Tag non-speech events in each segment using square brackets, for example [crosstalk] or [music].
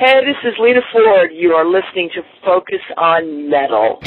Hey, this is Lita Ford. You are listening to Focus on Metal.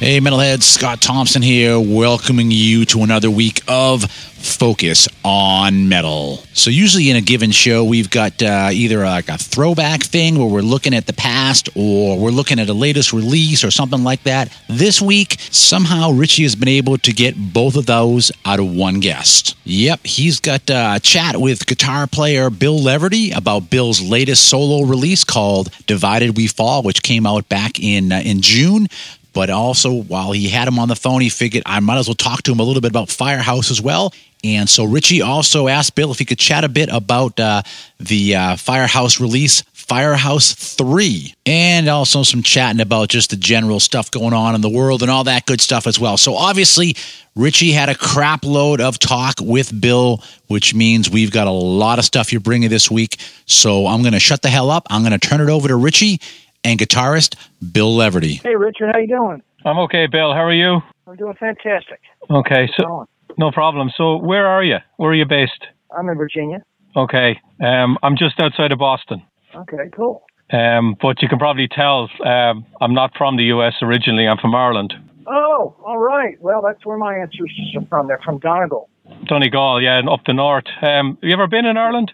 Hey, Metalheads, Scott Thompson here, welcoming you to another week of Focus on Metal. So, usually in a given show, we've got uh, either like a throwback thing where we're looking at the past or we're looking at a latest release or something like that. This week, somehow Richie has been able to get both of those out of one guest. Yep, he's got uh, a chat with guitar player Bill Leverty about Bill's latest solo release called Divided We Fall, which came out back in, uh, in June. But also, while he had him on the phone, he figured I might as well talk to him a little bit about Firehouse as well. And so Richie also asked Bill if he could chat a bit about uh, the uh, Firehouse release, Firehouse 3, and also some chatting about just the general stuff going on in the world and all that good stuff as well. So obviously, Richie had a crap load of talk with Bill, which means we've got a lot of stuff you're bringing this week. So I'm going to shut the hell up. I'm going to turn it over to Richie and guitarist Bill Leverty. Hey, Richard, how you doing? I'm okay, Bill. How are you? I'm doing fantastic. Okay, so no problem. So where are you? Where are you based? I'm in Virginia. Okay, um, I'm just outside of Boston. Okay, cool. Um, but you can probably tell um, I'm not from the U.S. originally. I'm from Ireland. Oh, all right. Well, that's where my answers are from. They're from Donegal. Donegal, yeah, and up the north. Um, have you ever been in Ireland?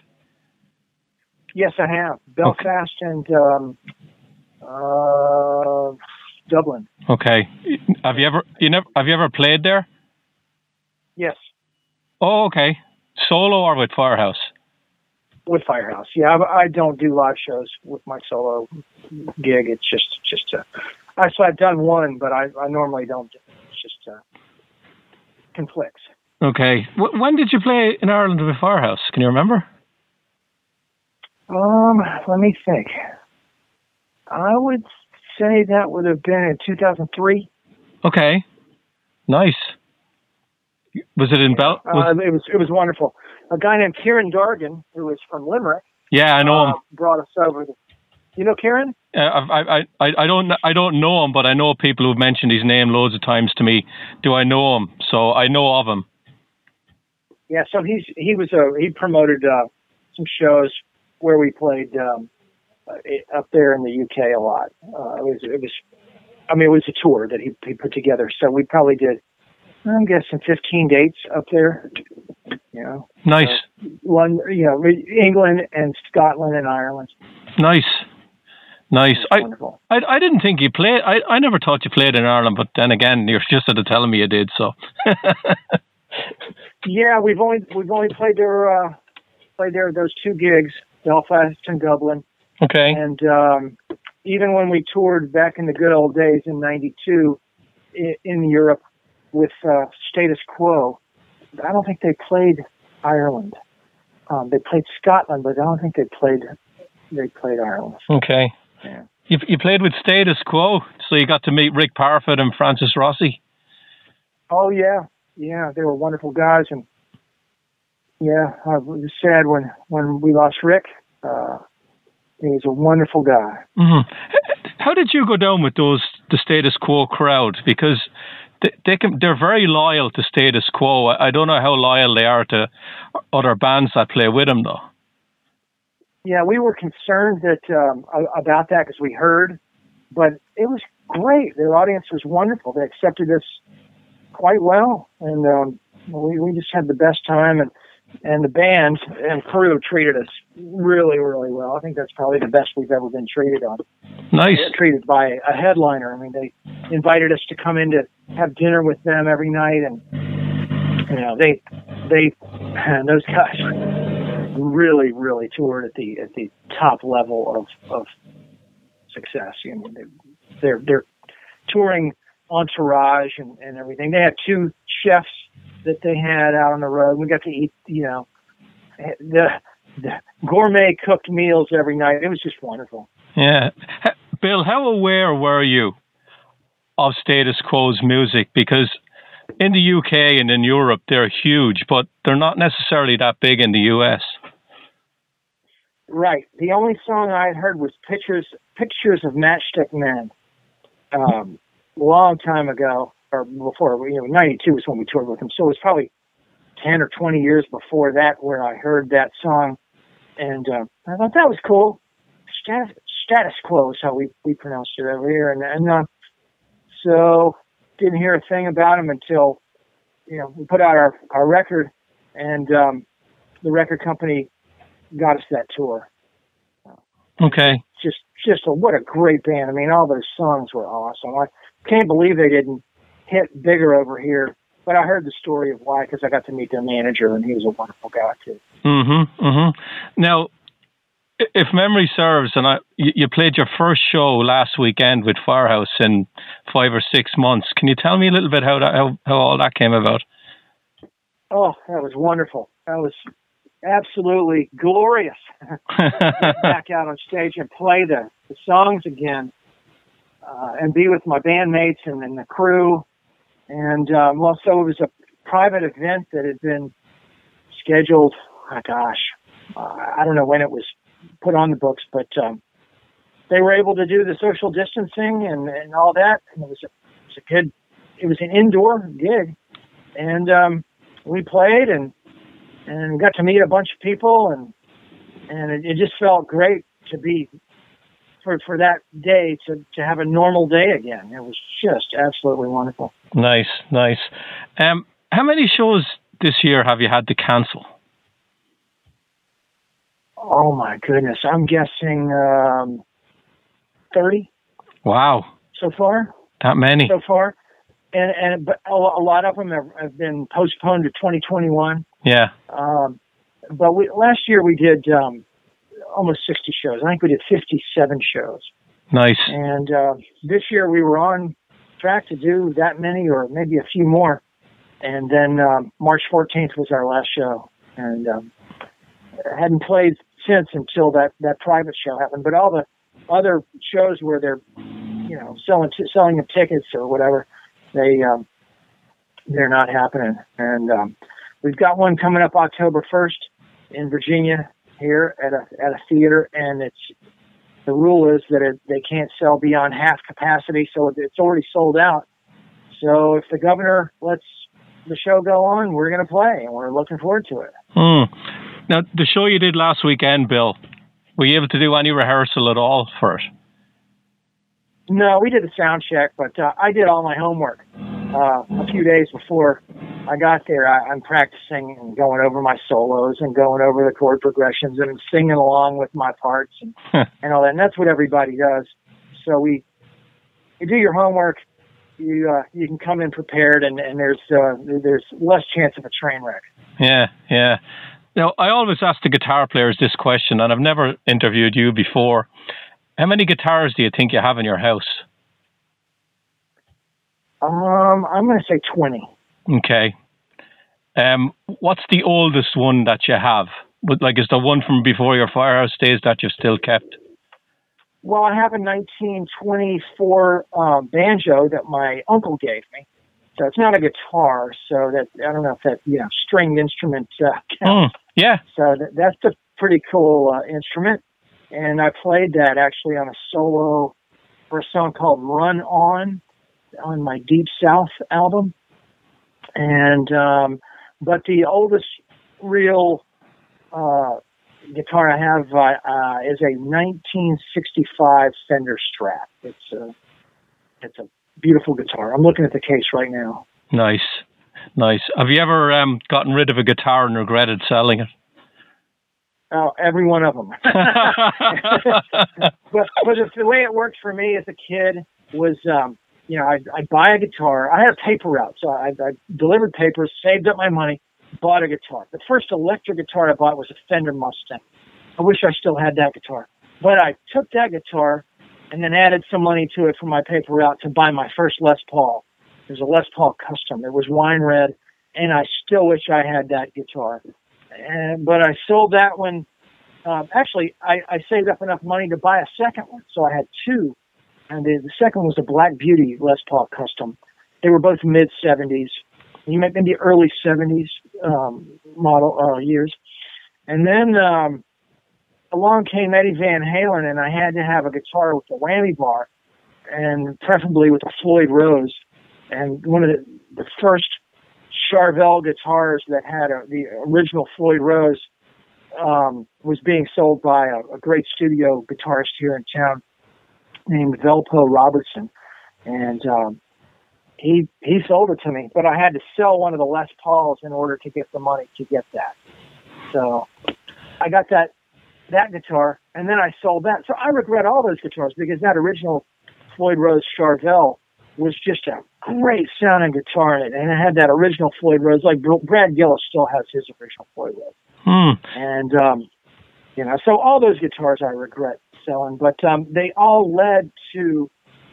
Yes, I have. Belfast and um, uh, Dublin. Okay. Have you ever you never have you ever played there? Yes, Oh, okay. Solo or with Firehouse? with Firehouse. Yeah, I, I don't do live shows with my solo gig. It's just just uh, I so I've done one, but I, I normally don't. It's just uh, conflicts. Okay. W- when did you play in Ireland with Firehouse? Can you remember? Um, let me think. I would say that would have been in 2003. Okay. Nice. Was it in Bel? Uh, it was it was wonderful. A guy named Kieran Dargan, who is from Limerick, yeah, I know him. uh, brought us over. You know Kieran? Uh, I, I, I, I don't, I don't know him, but I know people who've mentioned his name loads of times to me. Do I know him? So I know of him. Yeah. So he's he was a he promoted uh, some shows where we played um, uh, up there in the UK a lot. Uh, it was it was I mean it was a tour that he he put together. So we probably did I'm guessing 15 dates up there. You know. Nice, London, you know, England and Scotland and Ireland. nice, nice. I, I, I didn't think you played. I, I never thought you played in Ireland, but then again, you're just sort of telling me you did. So, [laughs] Yeah, we've only we've only played there uh, played there those two gigs, Belfast and Dublin, okay, and um, even when we toured back in the good old days in '92 in, in Europe with uh, Status Quo, I don't think they played Ireland. Um, they played Scotland, but I don't think they played they played Ireland. okay. Yeah. You, you played with Status Quo, so you got to meet Rick Parfitt and Francis Rossi. Oh yeah, yeah, they were wonderful guys, and yeah, I was sad when when we lost Rick. Uh, he was a wonderful guy. hmm How did you go down with those the Status Quo crowd? Because they, they can they're very loyal to Status Quo. I, I don't know how loyal they are to other bands that play with them, though. Yeah, we were concerned that um, about that because we heard, but it was great. Their audience was wonderful. They accepted us quite well, and um, we we just had the best time. And and the band and crew treated us really, really well. I think that's probably the best we've ever been treated on. Nice. treated by a headliner. I mean, they invited us to come in to have dinner with them every night, and you know, they they and [laughs] those guys really, really toured at the at the top level of of success. You know, they, they're they're touring entourage and, and everything. They had two chefs that they had out on the road. We got to eat, you know, the, the gourmet cooked meals every night. It was just wonderful. Yeah. Bill, how aware were you of status quo's music? Because in the UK and in Europe, they're huge, but they're not necessarily that big in the US. Right. The only song I had heard was "Pictures Pictures of Matchstick Men," um, a long time ago, or before. You know, '92 was when we toured with them, so it was probably ten or twenty years before that where I heard that song, and uh, I thought that was cool. Status, status quo is how we we pronounced it over here, and and uh, so didn't hear a thing about them until you know we put out our our record, and um, the record company got us that tour. Okay. Just just a, what a great band. I mean, all those songs were awesome. I can't believe they didn't hit bigger over here. But I heard the story of why because I got to meet their manager, and he was a wonderful guy too. Mm-hmm. Mm-hmm. Now, if memory serves, and I, you played your first show last weekend with Firehouse in five or six months. Can you tell me a little bit how that, how, how all that came about? Oh, that was wonderful. That was absolutely glorious. [laughs] back out on stage and play the, the songs again, uh, and be with my bandmates and, and the crew. And um, well, so it was a private event that had been scheduled. Oh gosh, uh, I don't know when it was put on the books, but um, they were able to do the social distancing and, and all that. And it was a, it was a good, it was an indoor gig, and um, we played and and got to meet a bunch of people and and it, it just felt great to be for for that day to to have a normal day again. It was just absolutely wonderful. Nice, nice. Um, how many shows this year have you had to cancel? Oh my goodness, I'm guessing um, thirty. Wow. So far. That many. So far, and and but a lot of them have, have been postponed to 2021. Yeah. Um, but we, last year we did um, almost 60 shows. I think we did 57 shows. Nice. And uh, this year we were on track to do that many or maybe a few more. And then um, March 14th was our last show. And um, hadn't played since until that, that private show happened. But all the other shows where they're, you know, selling t- selling of tickets or whatever, they um, they're not happening. And um, we've got one coming up October 1st in Virginia here at a at a theater, and it's the rule is that it, they can't sell beyond half capacity, so it's already sold out. So if the governor lets the show go on, we're going to play, and we're looking forward to it. Hmm. Now, the show you did last weekend, Bill, were you able to do any rehearsal at all for it? No, we did a sound check, but uh, I did all my homework uh, a few days before I got there. I, I'm practicing and going over my solos and going over the chord progressions and singing along with my parts and, and all that. And that's what everybody does. So we, you do your homework. You uh, you can come in prepared, and, and there's uh, there's less chance of a train wreck. Yeah, yeah. Now I always ask the guitar players this question, and I've never interviewed you before. How many guitars do you think you have in your house? Um, I'm going to say 20. Okay. Um, what's the oldest one that you have? Like, is the one from before your firehouse days that you've still kept? Well, I have a 1924 uh, banjo that my uncle gave me. So it's not a guitar. So that I don't know if that you know stringed instrument uh, counts. Mm, yeah. So that, that's a pretty cool uh, instrument and I played that actually on a solo for a song called "Run On" on my Deep South album. And um, but the oldest real uh, guitar I have uh, uh, is a 1965 Fender Strat. It's a it's a beautiful guitar. I'm looking at the case right now. Nice, nice. Have you ever um, gotten rid of a guitar and regretted selling it? Oh, every one of them. [laughs] [laughs] but but the way it worked for me as a kid was, um, you know, I'd, I'd buy a guitar. I had a paper route, so I, I delivered papers, saved up my money, bought a guitar. The first electric guitar I bought was a Fender Mustang. I wish I still had that guitar, but I took that guitar and then added some money to it from my paper route to buy my first Les Paul. It was a Les Paul custom. It was wine red, and I still wish I had that guitar and but I sold that one. Um, actually, I, I saved up enough money to buy a second one, so I had two. And the, the second was a Black Beauty Les Paul Custom. They were both mid 70s, You might the early '70s um, model uh, years, and then um, along came Eddie Van Halen, and I had to have a guitar with a whammy bar, and preferably with a Floyd Rose. And one of the, the first Charvel guitars that had a, the original Floyd Rose um, was being sold by a, a great studio guitarist here in town named Velpo Robertson, and um, he he sold it to me. But I had to sell one of the Les Pauls in order to get the money to get that. So I got that that guitar, and then I sold that. So I regret all those guitars because that original Floyd Rose Charvel was just a great sounding guitar, and it had that original Floyd Rose. Like Brad Gillis still has his original Floyd Rose, hmm. and um, you know, so all those guitars I regret selling, but um, they all led to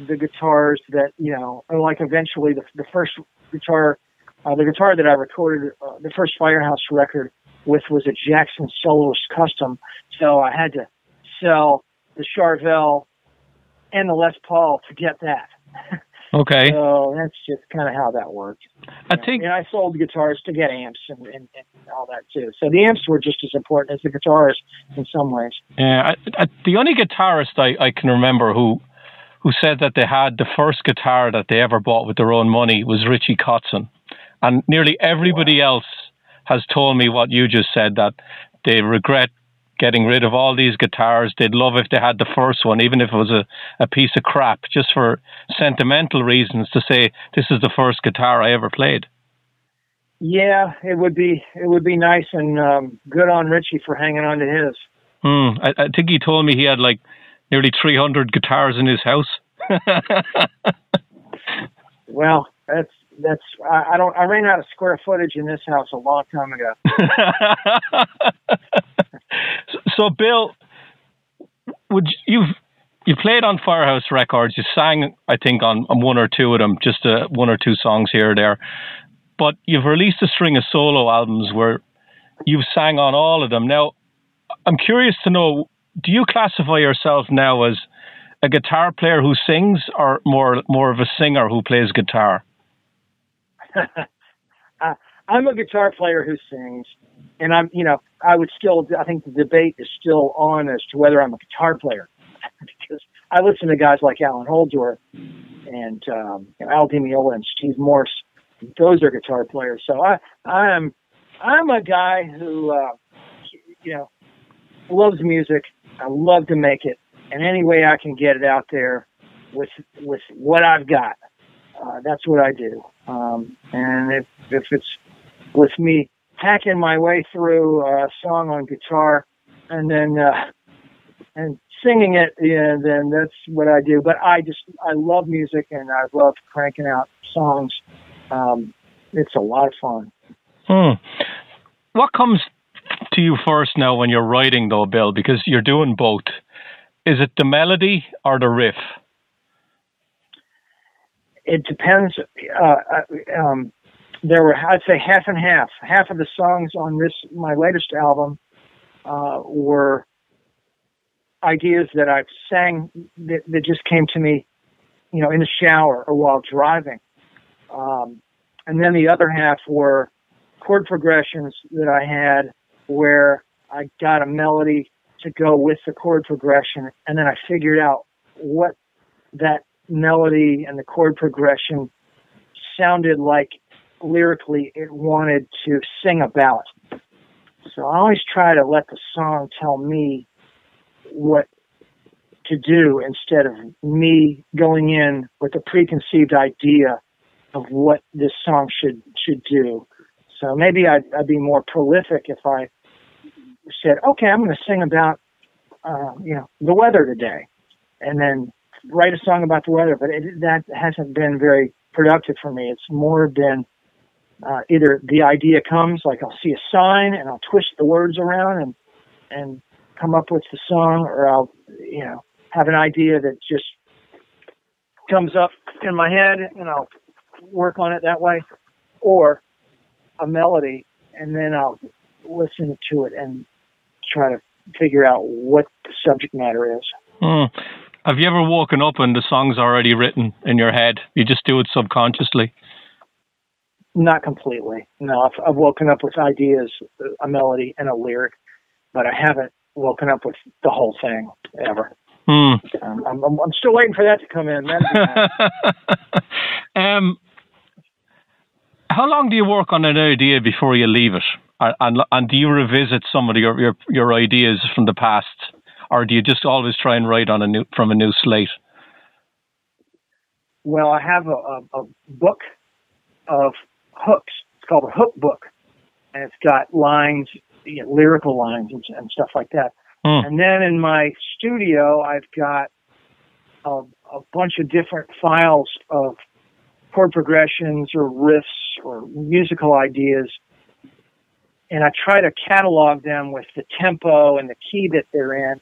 the guitars that you know, like eventually the the first guitar, uh, the guitar that I recorded, uh, the first Firehouse record with was a Jackson Soloist Custom, so I had to sell the Charvel and the Les Paul to get that. [laughs] Okay. So that's just kind of how that worked. I think. And I sold guitars to get amps and, and, and, all that too. So the amps were just as important as the guitars in some ways. Yeah, I, I, the only guitarist I, I can remember who who said that they had the first guitar that they ever bought with their own money was Richie Kotzen, and nearly everybody wow. else has told me what you just said that they regret getting rid of all these guitars. They'd love if they had the first one, even if it was a, a piece of crap, just for sentimental reasons to say this is the first guitar I ever played. Yeah, it would be it would be nice and um, good on Richie for hanging on to his. Hmm. I, I think he told me he had like nearly 300 guitars in his house. [laughs] well, that's that's I, I, don't I ran out of square footage in this house a long time ago. [laughs] so, Bill, would you, you've you played on Firehouse Records? You sang, I think, on, on one or two of them, just uh, one or two songs here or there. But you've released a string of solo albums where you've sang on all of them. Now, I'm curious to know: Do you classify yourself now as a guitar player who sings, or more more of a singer who plays guitar? [laughs] uh, I'm a guitar player who sings, and I'm, you know, I would still, I think the debate is still on as to whether I'm a guitar player [laughs] because I listen to guys like Allan Holdsworth and um, you know, Al Di Meola and Steve Morse. Those are guitar players. So I, I'm, I'm a guy who, uh, you know, loves music. I love to make it, and any way I can get it out there with with what I've got, uh, that's what I do. Um, and if if it's with me hacking my way through a song on guitar and then uh, and singing it, yeah, then that's what I do. But I just I love music and I love cranking out songs. Um, it's a lot of fun. Hmm. What comes to you first now when you're writing, though, Bill? Because you're doing both. Is it the melody or the riff? it depends. Uh, uh, um, there were, I'd say, half and half. Half of the songs on this my latest album uh, were ideas that I've sang that, that, just came to me, you know, in the shower or while driving. Um, and then the other half were chord progressions that I had where I got a melody to go with the chord progression, and then I figured out what that melody and the chord progression sounded like lyrically it wanted to sing about. So I always try to let the song tell me what to do instead of me going in with a preconceived idea of what this song should should do. So maybe I'd, I'd be more prolific if I said, "Okay, I'm going to sing about uh, you know the weather today," and then write a song about the weather, but it, that hasn't been very productive for me. It's more been uh, either the idea comes, like I'll see a sign and I'll twist the words around and and come up with the song, or I'll you know have an idea that just comes up in my head and I'll work on it that way, or a melody and then I'll listen to it and try to figure out what the subject matter is. Hmm. Have you ever woken up and the song's already written in your head? You just do it subconsciously. Not completely. No, I've, I've woken up with ideas, a melody, and a lyric, but I haven't woken up with the whole thing ever. Hmm. Um, I'm, I'm, I'm still waiting for that to come in. [laughs] Um, how long do you work on an idea before you leave it? And, and, and do you revisit some of your, your, your ideas from the past? Or do you just always try and write on a new, from a new slate? Well, I have a, a, a book of hooks. It's called a hook book, and it's got lines, you know, lyrical lines and, and stuff like that. Hmm. And then in my studio, I've got a, a bunch of different files of chord progressions or riffs or musical ideas. And I try to catalog them with the tempo and the key that they're in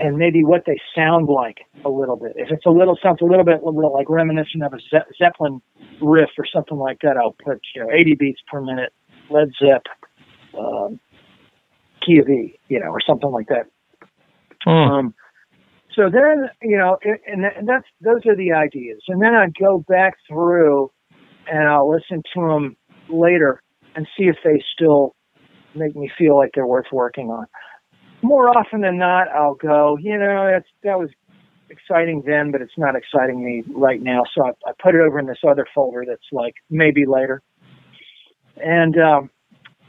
and maybe what they sound like a little bit. If it's a little sounds a little bit, like reminiscent of a Ze- Zeppelin riff or something like that, I'll put you know 80 beats per minute, Led Zepp, um, key of E, you know, or something like that. Hmm. Um, so then, you know, and, and that's those are the ideas, and then I go back through and I'll listen to them later and see if they still make me feel like they're worth working on. More often than not, I'll go, you know, that's that was exciting then, but it's not exciting me right now. So I, I put it over in this other folder that's like maybe later. And um,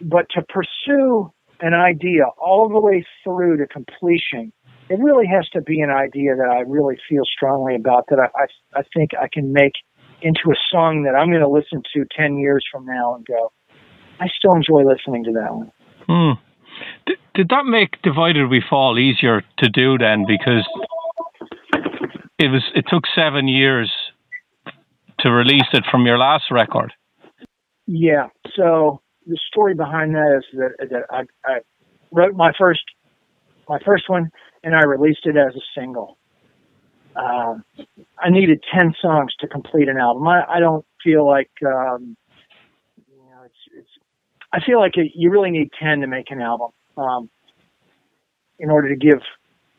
but to pursue an idea all the way through to completion, it really has to be an idea that I really feel strongly about that I, I, I think I can make into a song that I'm going to listen to 10 years from now and go, I still enjoy listening to that one. Hmm. Did, that make Divided We Fall easier to do then? Because it was it took seven years to release it from your last record. Yeah. So the story behind that is that, that I, I wrote my first my first one and I released it as a single. Um, I needed ten songs to complete an album. I, I don't feel like um, you know it's it's. I feel like it, you really need ten to make an album um, in order to give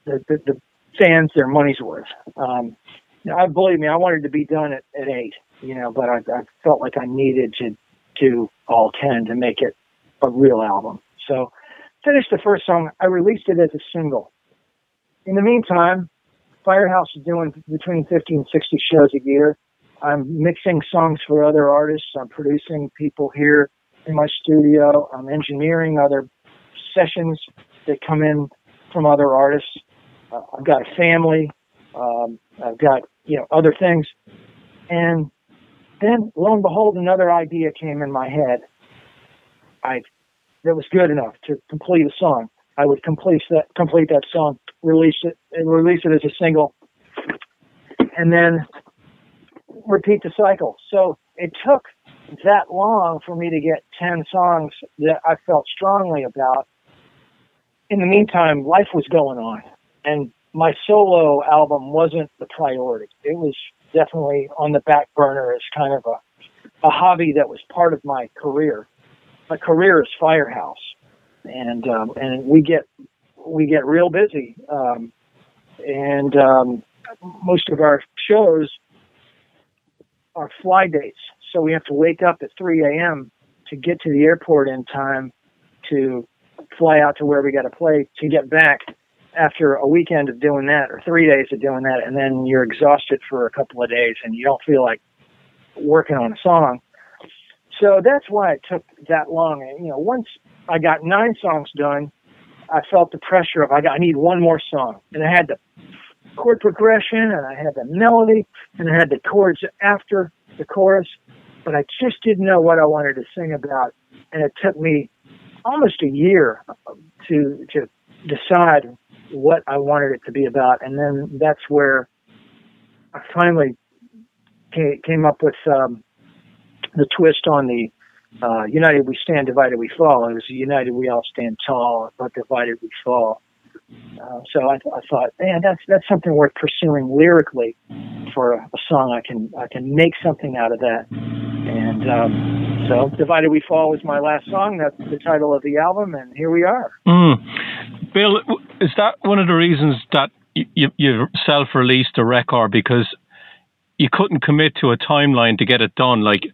the, the, the fans their money's worth. Um, I believe me, I wanted to be done at, at eight, you know, but I, I felt like I needed to do all ten to make it a real album. So finished the first song. I released it as a single. In the meantime, Firehouse is doing between 50 and 60 shows a year. I'm mixing songs for other artists. I'm producing people here in my studio. I'm engineering other sessions that come in from other artists. Uh, I've got a family. Um, I've got you know other things, and then lo and behold, another idea came in my head. I that was good enough to complete a song. I would complete that complete that song, release it, and release it as a single, and then repeat the cycle. So it took that long for me to get ten songs that I felt strongly about. In the meantime, life was going on, and my solo album wasn't the priority. It was definitely on the back burner as kind of a, a hobby that was part of my career. My career is Firehouse and um, and we get we get real busy, um, and um, most of our shows are fly dates, so we have to wake up at 3 a.m. to get to the airport in time to fly out to where we got to play to get back after a weekend of doing that or three days of doing that, and then you're exhausted for a couple of days and you don't feel like working on a song. So that's why it took that long. And, you know, once I got nine songs done, I felt the pressure of I got I need one more song, and I had the chord progression, and I had the melody, and I had the chords after the chorus, but I just didn't know what I wanted to sing about, and it took me almost a year to to decide what I wanted it to be about, and then that's where I finally came up with um, the twist on the uh, United we stand, divided we fall. It was United we all stand tall, but divided we fall. Uh, so I, I thought, man, that's that's something worth pursuing lyrically for a, a song. I can I can make something out of that. Um, so, "Divided We Fall" is my last song. That's the title of the album, and here we are. Mm. Bill, is that one of the reasons that you, you self-released a record because you couldn't commit to a timeline to get it done? Like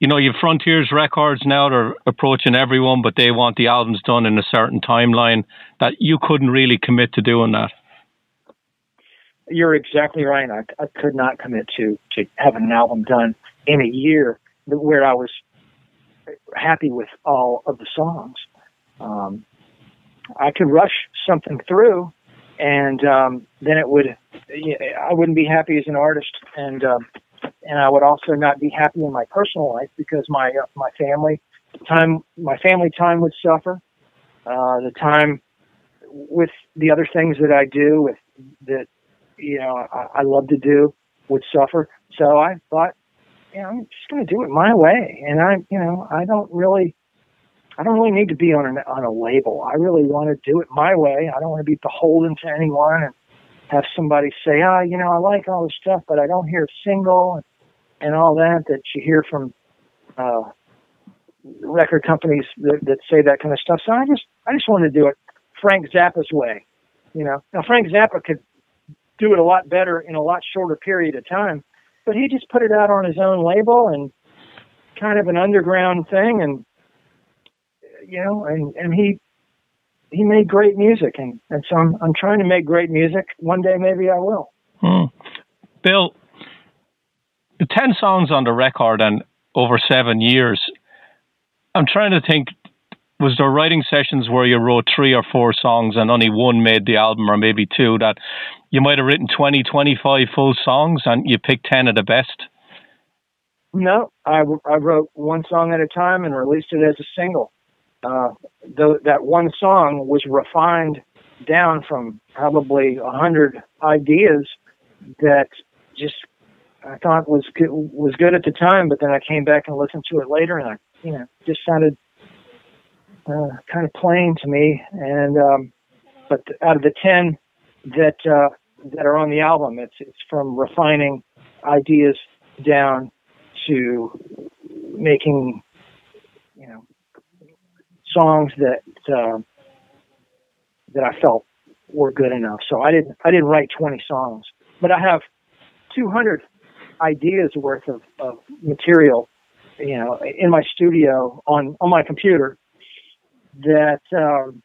you know, your Frontiers Records now, they're approaching everyone, but they want the albums done in a certain timeline that you couldn't really commit to doing that. You're exactly right. I, I could not commit to, to having an album done in a year where I was happy with all of the songs. Um, I could rush something through, and um, then it would. I wouldn't be happy as an artist, and um, and I would also not be happy in my personal life because my uh, my family time my family time would suffer. Uh, the time with the other things that I do with that you know I, I love to do would suffer. So I thought, you know, I'm just going to do it my way, and I you know I don't really. I don't really need to be on an, on a label. I really want to do it my way. I don't want to be beholden to anyone and have somebody say, "Ah, oh, you know, I like all this stuff, but I don't hear a single." And and all that that you hear from uh, record companies that, that say that kind of stuff. So I just I just wanted to do it Frank Zappa's way, you know. Now Frank Zappa could do it a lot better in a lot shorter period of time, but he just put it out on his own label and kind of an underground thing, and you know, and and he he made great music, and and so I'm I'm trying to make great music. One day maybe I will. Hmm. Bill, the 10 songs on the record and over seven years, I'm trying to think was there writing sessions where you wrote three or four songs and only one made the album or maybe two that you might have written 20 25 full songs and you picked 10 of the best? No i, I wrote one song at a time and released it as a single. Uh, the, that one song was refined down from probably a hundred ideas that just I thought was good, was good at the time, but then I came back and listened to it later, and I, you know, just sounded uh, kind of plain to me. And um, but out of the ten that uh, that are on the album, it's it's from refining ideas down to making, you know, songs that uh, that I felt were good enough. So I didn't I didn't write 20 songs, but I have 200 ideas worth of, of material, you know, in my studio on on my computer that um,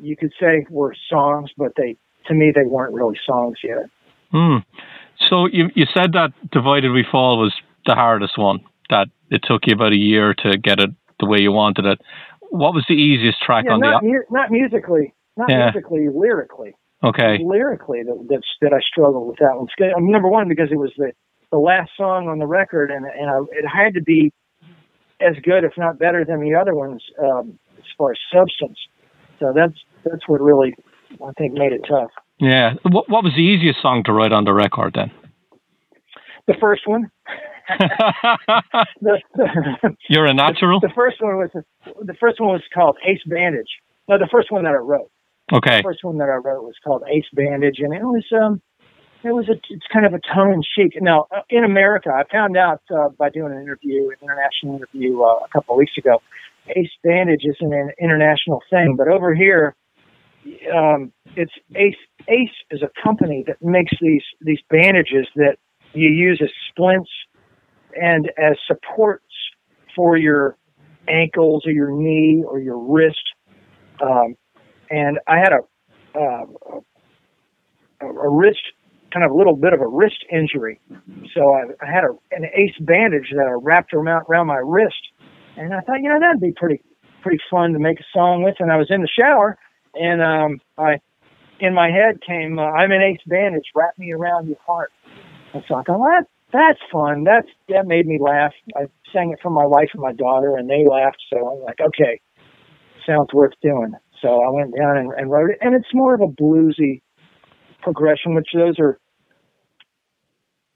you could say were songs, but they to me they weren't really songs yet. Hmm. So you you said that "Divided We Fall" was the hardest one. That it took you about a year to get it the way you wanted it. What was the easiest track yeah, on not the? Mu- not musically, not yeah. musically, lyrically. Okay. Lyrically, that that's, that I struggled with that one. I mean, number one because it was the the last song on the record, and and I, it had to be as good, if not better, than the other ones um, far as substance. So that's that's what really I think made it tough. Yeah. What what was the easiest song to write on the record then? The first one. the, [laughs] the, You're a natural. The, the, first one was the first one was called Ace Bandage. No, the first one that I wrote. Okay. The first one that I wrote was called Ace Bandage, and it was um, it was a, it's kind of a tongue in cheek. Now, uh, in America, I found out uh, by doing an interview, an international interview uh, a couple of weeks ago, Ace Bandage isn't an international thing, but over here, um, it's Ace. Ace is a company that makes these these bandages that you use as splints and as supports for your ankles or your knee or your wrist. Um, and I had a, uh, a, a wrist kind of a little bit of a wrist injury. So I, I had a, an ace bandage that I wrapped around, around my wrist. And I thought, you know, that'd be pretty, pretty fun to make a song with. And I was in the shower and, um, I, in my head came, uh, I'm an ace bandage, wrap me around your heart. And so I thought, well, that, that's fun. That's, that made me laugh. I sang it for my wife and my daughter and they laughed. So I'm like, okay, sounds worth doing. So I went down and, and wrote it. And it's more of a bluesy, progression, which those are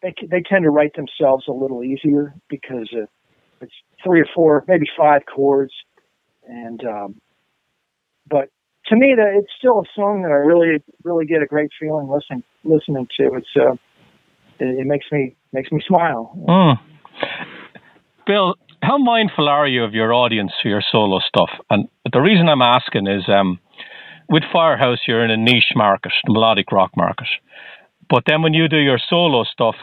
they they tend to write themselves a little easier because uh, it's three or four, maybe five chords, and um, but to me that it's still a song that I really really get a great feeling listening listening to. It's uh, it, it makes me makes me smile. Mm. Bill, how mindful are you of your audience for your solo stuff? And the reason I'm asking is um, with Firehouse, you're in a niche market, melodic rock market. But then when you do your solo stuff,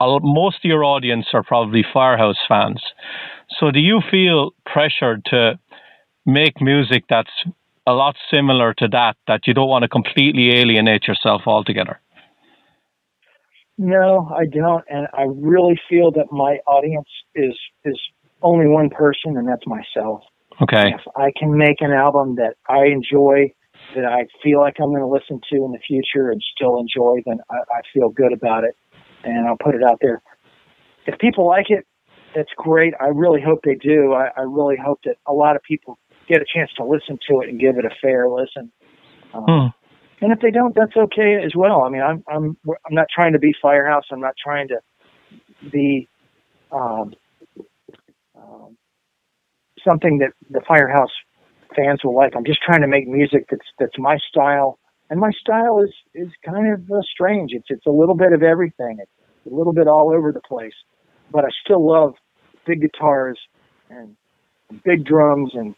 most of your audience are probably Firehouse fans. So, do you feel pressured to make music that's a lot similar to that, that you don't want to completely alienate yourself altogether? No, I don't, and I really feel that my audience is is only one person, and that's myself. Okay. If I can make an album that I enjoy, that I feel like I'm going to listen to in the future and still enjoy, then I, I feel good about it, and I'll put it out there. If people like it, that's great. I really hope they do. I, I really hope that a lot of people get a chance to listen to it and give it a fair listen. Um, hmm. And if they don't, that's okay as well. I mean, I'm I'm I'm not trying to be Firehouse. I'm not trying to be um, um, something that the Firehouse fans will like. I'm just trying to make music that's that's my style, and my style is is kind of uh, strange. It's it's a little bit of everything. It's a little bit all over the place, but I still love big guitars and big drums and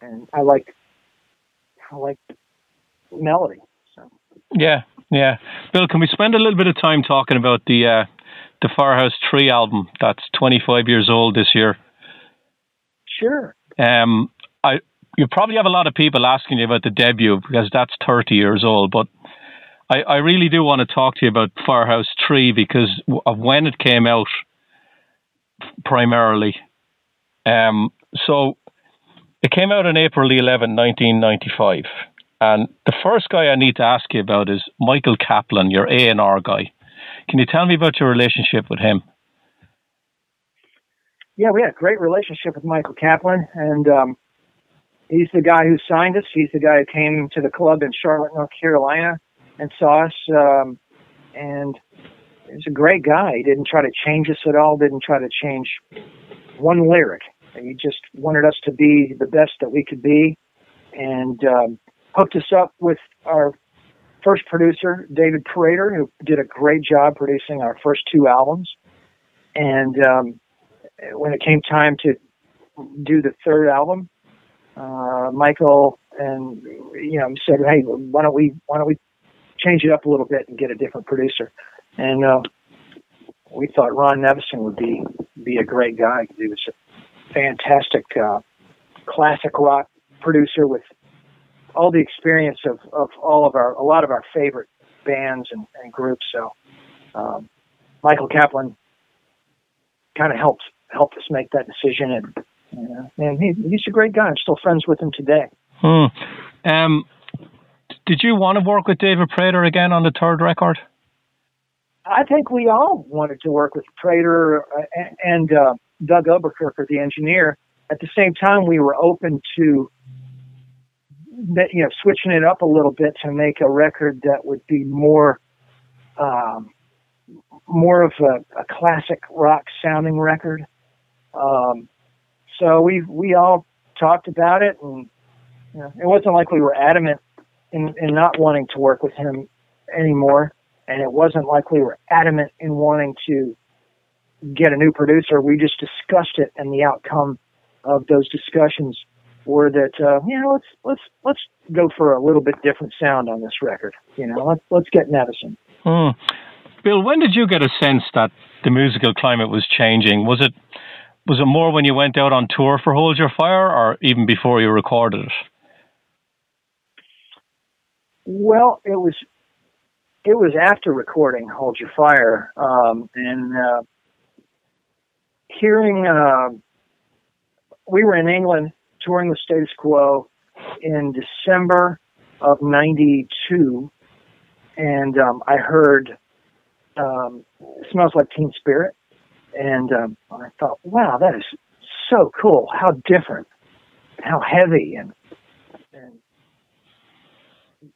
and I like I like melody. So. Yeah, yeah. Bill, can we spend a little bit of time talking about the uh, the Firehouse 3 album that's 25 years old this year? Sure. Um, I you probably have a lot of people asking you about the debut because that's 30 years old, but I, I really do want to talk to you about Firehouse 3 because of when it came out primarily. Um, so it came out on April 11, 1995. And the first guy I need to ask you about is Michael Kaplan, your A&R guy. Can you tell me about your relationship with him? Yeah, we had a great relationship with Michael Kaplan, and um, he's the guy who signed us. He's the guy who came to the club in Charlotte, North Carolina, and saw us. Um, and he's a great guy. He didn't try to change us at all. Didn't try to change one lyric. He just wanted us to be the best that we could be, and um, hooked us up with our first producer, David Prater, who did a great job producing our first two albums. And um, when it came time to do the third album, uh, Michael and you know said, "Hey, why don't we why don't we change it up a little bit and get a different producer?" And uh, we thought Ron Nevison would be be a great guy. He was a fantastic uh, classic rock producer with all the experience of, of all of our a lot of our favorite bands and, and groups. So um, Michael Kaplan kind of helped helped us make that decision, and know, and he, he's a great guy. I'm still friends with him today. Hmm. Um, did you want to work with David Prater again on the third record? I think we all wanted to work with Prater uh, and uh, Doug Oberkircher, the engineer. At the same time, we were open to you know switching it up a little bit to make a record that would be more um, more of a, a classic rock sounding record. Um, so we we all talked about it, and you know, it wasn't like we were adamant in, in not wanting to work with him anymore and it wasn't like we were adamant in wanting to get a new producer. We just discussed it, and the outcome of those discussions were that uh, you know let's let's let's go for a little bit different sound on this record. You know, let's let's get Nevison. Hmm. Bill, when did you get a sense that the musical climate was changing? Was it was it more when you went out on tour for Hold Your Fire, or even before you recorded it? Well, it was it was after recording Hold Your Fire, um, and uh, hearing uh, we were in England touring the status quo in December of '92, and um, I heard um, "Smells Like Teen Spirit," and um, I thought, "Wow, that is so cool! How different, how heavy, and and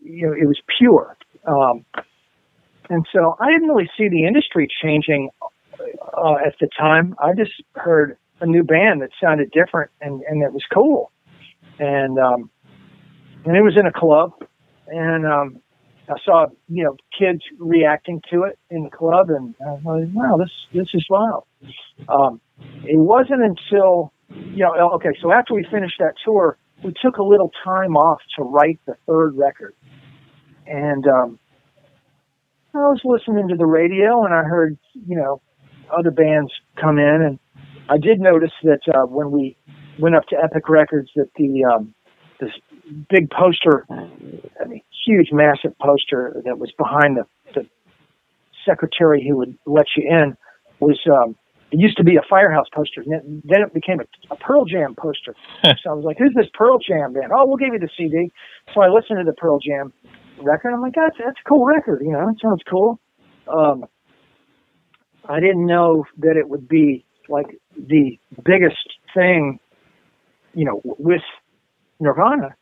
you know, it was pure." Um, and so I didn't really see the industry changing uh, at the time. I just heard a new band that sounded different and, and it was cool. And, um, and it was in a club and, um, I saw, you know, kids reacting to it in the club and I was like, wow, this, this is wild. Um, it wasn't until, you know, okay, so after we finished that tour, we took a little time off to write the third record. And, um, I was listening to the radio and I heard, you know, other bands come in, and I did notice that uh, when we went up to Epic Records, that the um, big poster, I mean, huge, massive poster that was behind the, the secretary who would let you in was um, it used to be a Firehouse poster, and then it became a, a Pearl Jam poster. [laughs] so I was like, "Who's this Pearl Jam band?" Oh, we'll give you the CD. So I listened to the Pearl Jam record. I'm like, "That's that's a cool record. You know, it sounds cool." Um, I didn't know that it would be like the biggest thing, you know, with Nirvana.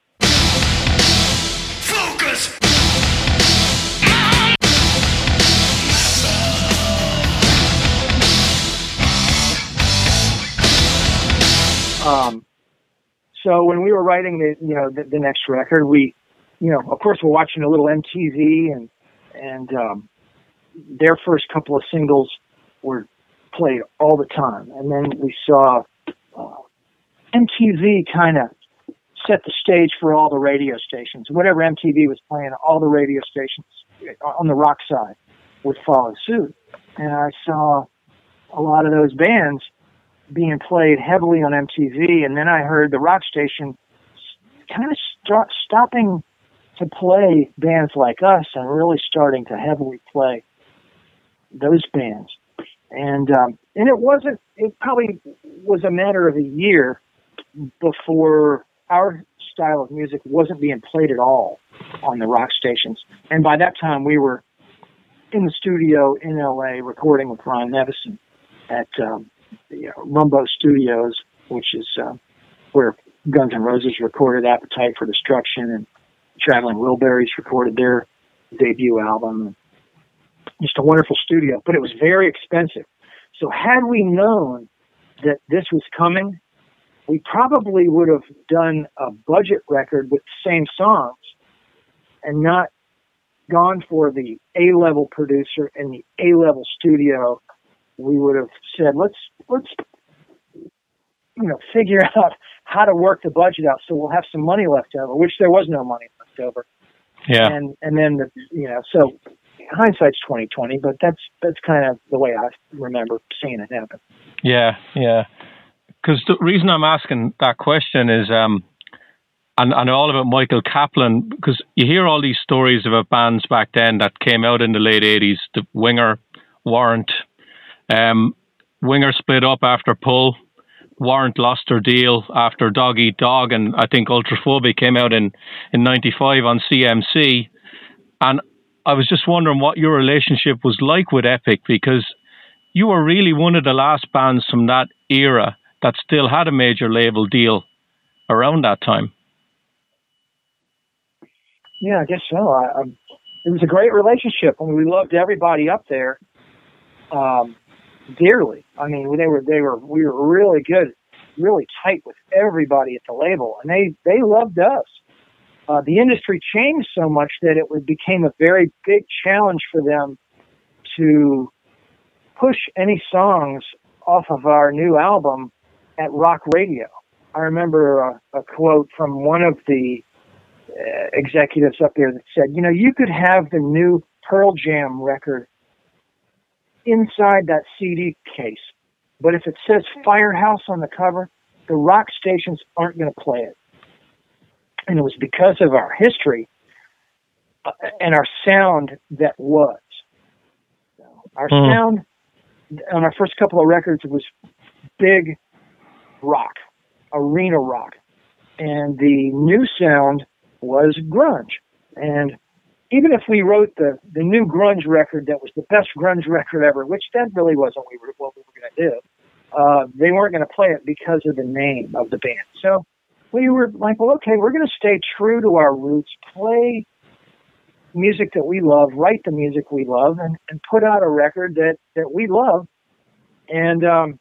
Um, so when we were writing the, you know, the, the next record, we, you know, of course, we're watching a little MTV and and um, their first couple of singles were played all the time, and then we saw uh, MTV kind of set the stage for all the radio stations. Whatever MTV was playing, all the radio stations on the rock side would follow suit, and I saw a lot of those bands being played heavily on MTV, and then I heard the rock station kind of start stopping to play bands like us and really starting to heavily play those bands. And um, and it wasn't. It probably was a matter of a year before our style of music wasn't being played at all on the rock stations. And by that time, we were in the studio in LA recording with Ron Nevison at um, the uh, Rumbo Studios, which is uh, where Guns N' Roses recorded Appetite for Destruction and Traveling Wilburys recorded their debut album. Just a wonderful studio, but it was very expensive. So had we known that this was coming, we probably would have done a budget record with the same songs and not gone for the A level producer and the A level studio we would have said, let's let's you know figure [laughs] out how to work the budget out so we'll have some money left over, which there was no money left over. Yeah. And and then the you know so hindsight's twenty twenty, but that's that's kind of the way I remember seeing it happen. Yeah, yeah. Because the reason I'm asking that question is, um, and and all about Michael Kaplan, because you hear all these stories about bands back then that came out in the late '80s, the Winger, Warrant, um, Winger split up after Pull. Warrant lost their deal after Dog Eat Dog, and I think Ultraphobic came out in in '95 on CMC. And I was just wondering what your relationship was like with Epic because you were really one of the last bands from that era that still had a major label deal around that time. Yeah, I guess so. I, I, it was a great relationship, and we loved everybody up there. Um, dearly. I mean, they were they were we were really good, really tight with everybody at the label, and they they loved us. Uh, the industry changed so much that it became a very big challenge for them to push any songs off of our new album at rock radio. I remember a, a quote from one of the uh, executives up there that said, "You know, you could have the new Pearl Jam record inside that CD case. But if it says Firehouse on the cover, the rock stations aren't going to play it. And it was because of our history uh, and our sound that was. Our mm. sound on our first couple of records was big rock, arena rock. And the new sound was grunge. And even if we wrote the the new grunge record that was the best grunge record ever, which that really wasn't what we were going to do, uh, they weren't going to play it because of the name of the band. So we were like, well, okay, we're going to stay true to our roots, play music that we love, write the music we love, and, and put out a record that that we love. And um,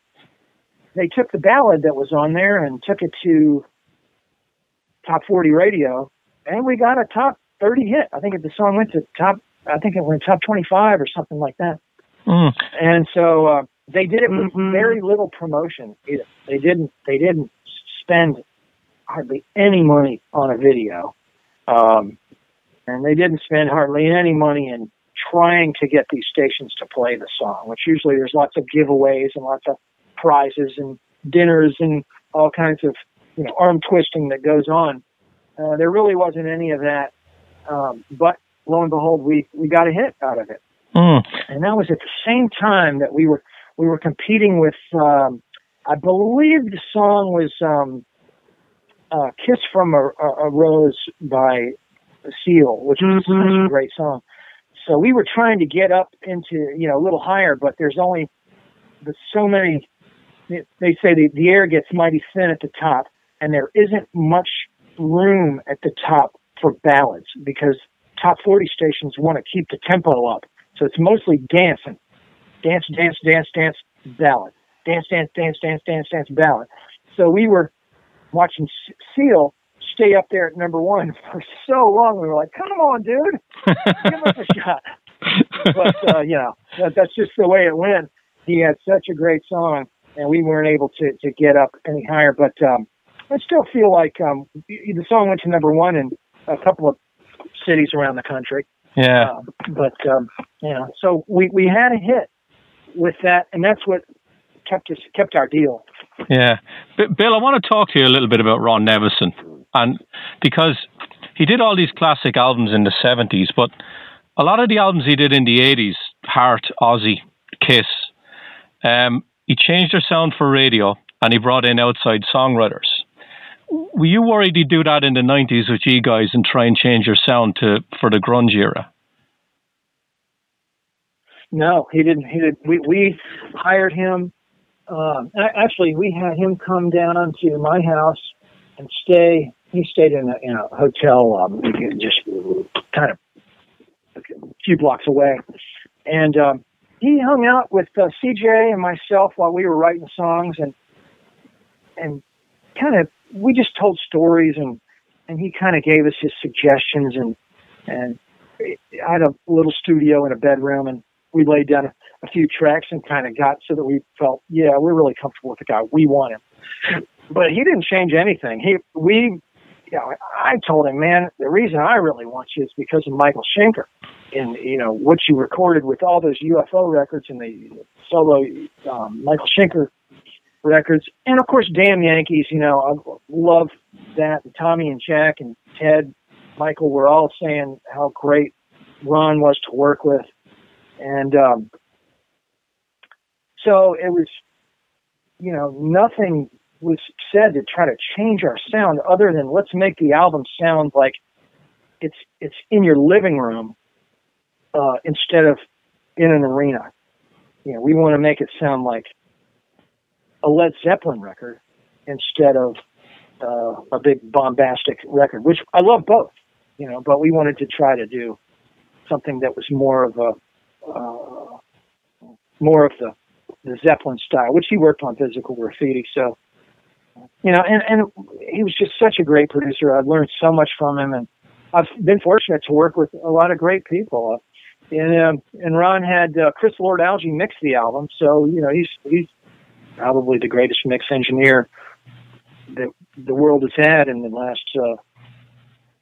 they took the ballad that was on there and took it to top 40 radio, and we got a top 30 hit. I think the song went to top. I think it went top 25 or something like that. Mm. And so uh, they did it with mm-hmm. very little promotion. Either. They didn't. They didn't spend hardly any money on a video, um, and they didn't spend hardly any money in trying to get these stations to play the song, which usually there's lots of giveaways and lots of prizes and dinners and all kinds of you know arm twisting that goes on. Uh, there really wasn't any of that, um, but lo and behold, we we got a hit out of it, mm. and that was at the same time that we were we were competing with. Um, I believe the song was um, uh, "Kiss from a, a Rose" by Seal, which is mm-hmm. such a mm-hmm. great song. So we were trying to get up into you know a little higher, but there's only there's so many. They say the, the air gets mighty thin at the top, and there isn't much room at the top for ballads because top 40 stations want to keep the tempo up. So it's mostly dancing, dance, dance, dance, dance, ballad, dance, dance, dance, dance, dance, dance, ballad. So we were watching Seal stay up there at number one [laughs] for so long. We were like, "Come on, dude, give us a [laughs] shot." But uh, you know, that, that's just the way it went. He had such a great song, and we weren't able to to get up any higher. But um, I still feel like um, the song went to number one in a couple of cities around the country. Yeah. Uh, but um, you know, so we we had a hit with that, and that's what kept us kept our deal. Yeah, Bill, I want to talk to you a little bit about Ron Nevison and because he did all these classic albums in the 70s, but a lot of the albums he did in the 80s, Heart, Ozzy, Kiss, um, he changed their sound for radio and he brought in outside songwriters. Were you worried he'd do that in the 90s with you guys and try and change your sound to for the grunge era? No, he didn't. He did. We we hired him. Uh, actually, we had him come down to my house and stay he stayed in a, in a hotel um, just kind of a few blocks away, and um, he hung out with uh, CJ and myself while we were writing songs, and and kind of we just told stories, and and he kind of gave us his suggestions, and and I had a little studio in a bedroom, and we laid down a, few tracks and kind of got so that we felt, yeah, we're really comfortable with the guy. We want him. But he didn't change anything. He we you know, I told him, man, the reason I really want you is because of Michael Schenker and, you know, what you recorded with all those UFO records and the solo um, Michael Schenker records. And of course, Damn Yankees, you know, I love that. And Tommy and Jack and Ted, Michael were all saying how great Ron was to work with. And, um, so it was, you know, nothing was said to try to change our sound other than let's make the album sound like it's it's in your living room uh, instead of in an arena. You know, we want to make it sound like a Led Zeppelin record instead of uh, a big bombastic record, which I love both. You know, but we wanted to try to do something that was more of a uh, more of the the Zeppelin style, which he worked on physical graffiti. So you know, and and he was just such a great producer. I've learned so much from him, and I've been fortunate to work with a lot of great people. And um, and Ron had uh, Chris Lord-Alge mix the album, so you know he's he's probably the greatest mix engineer that the world has had in the last uh,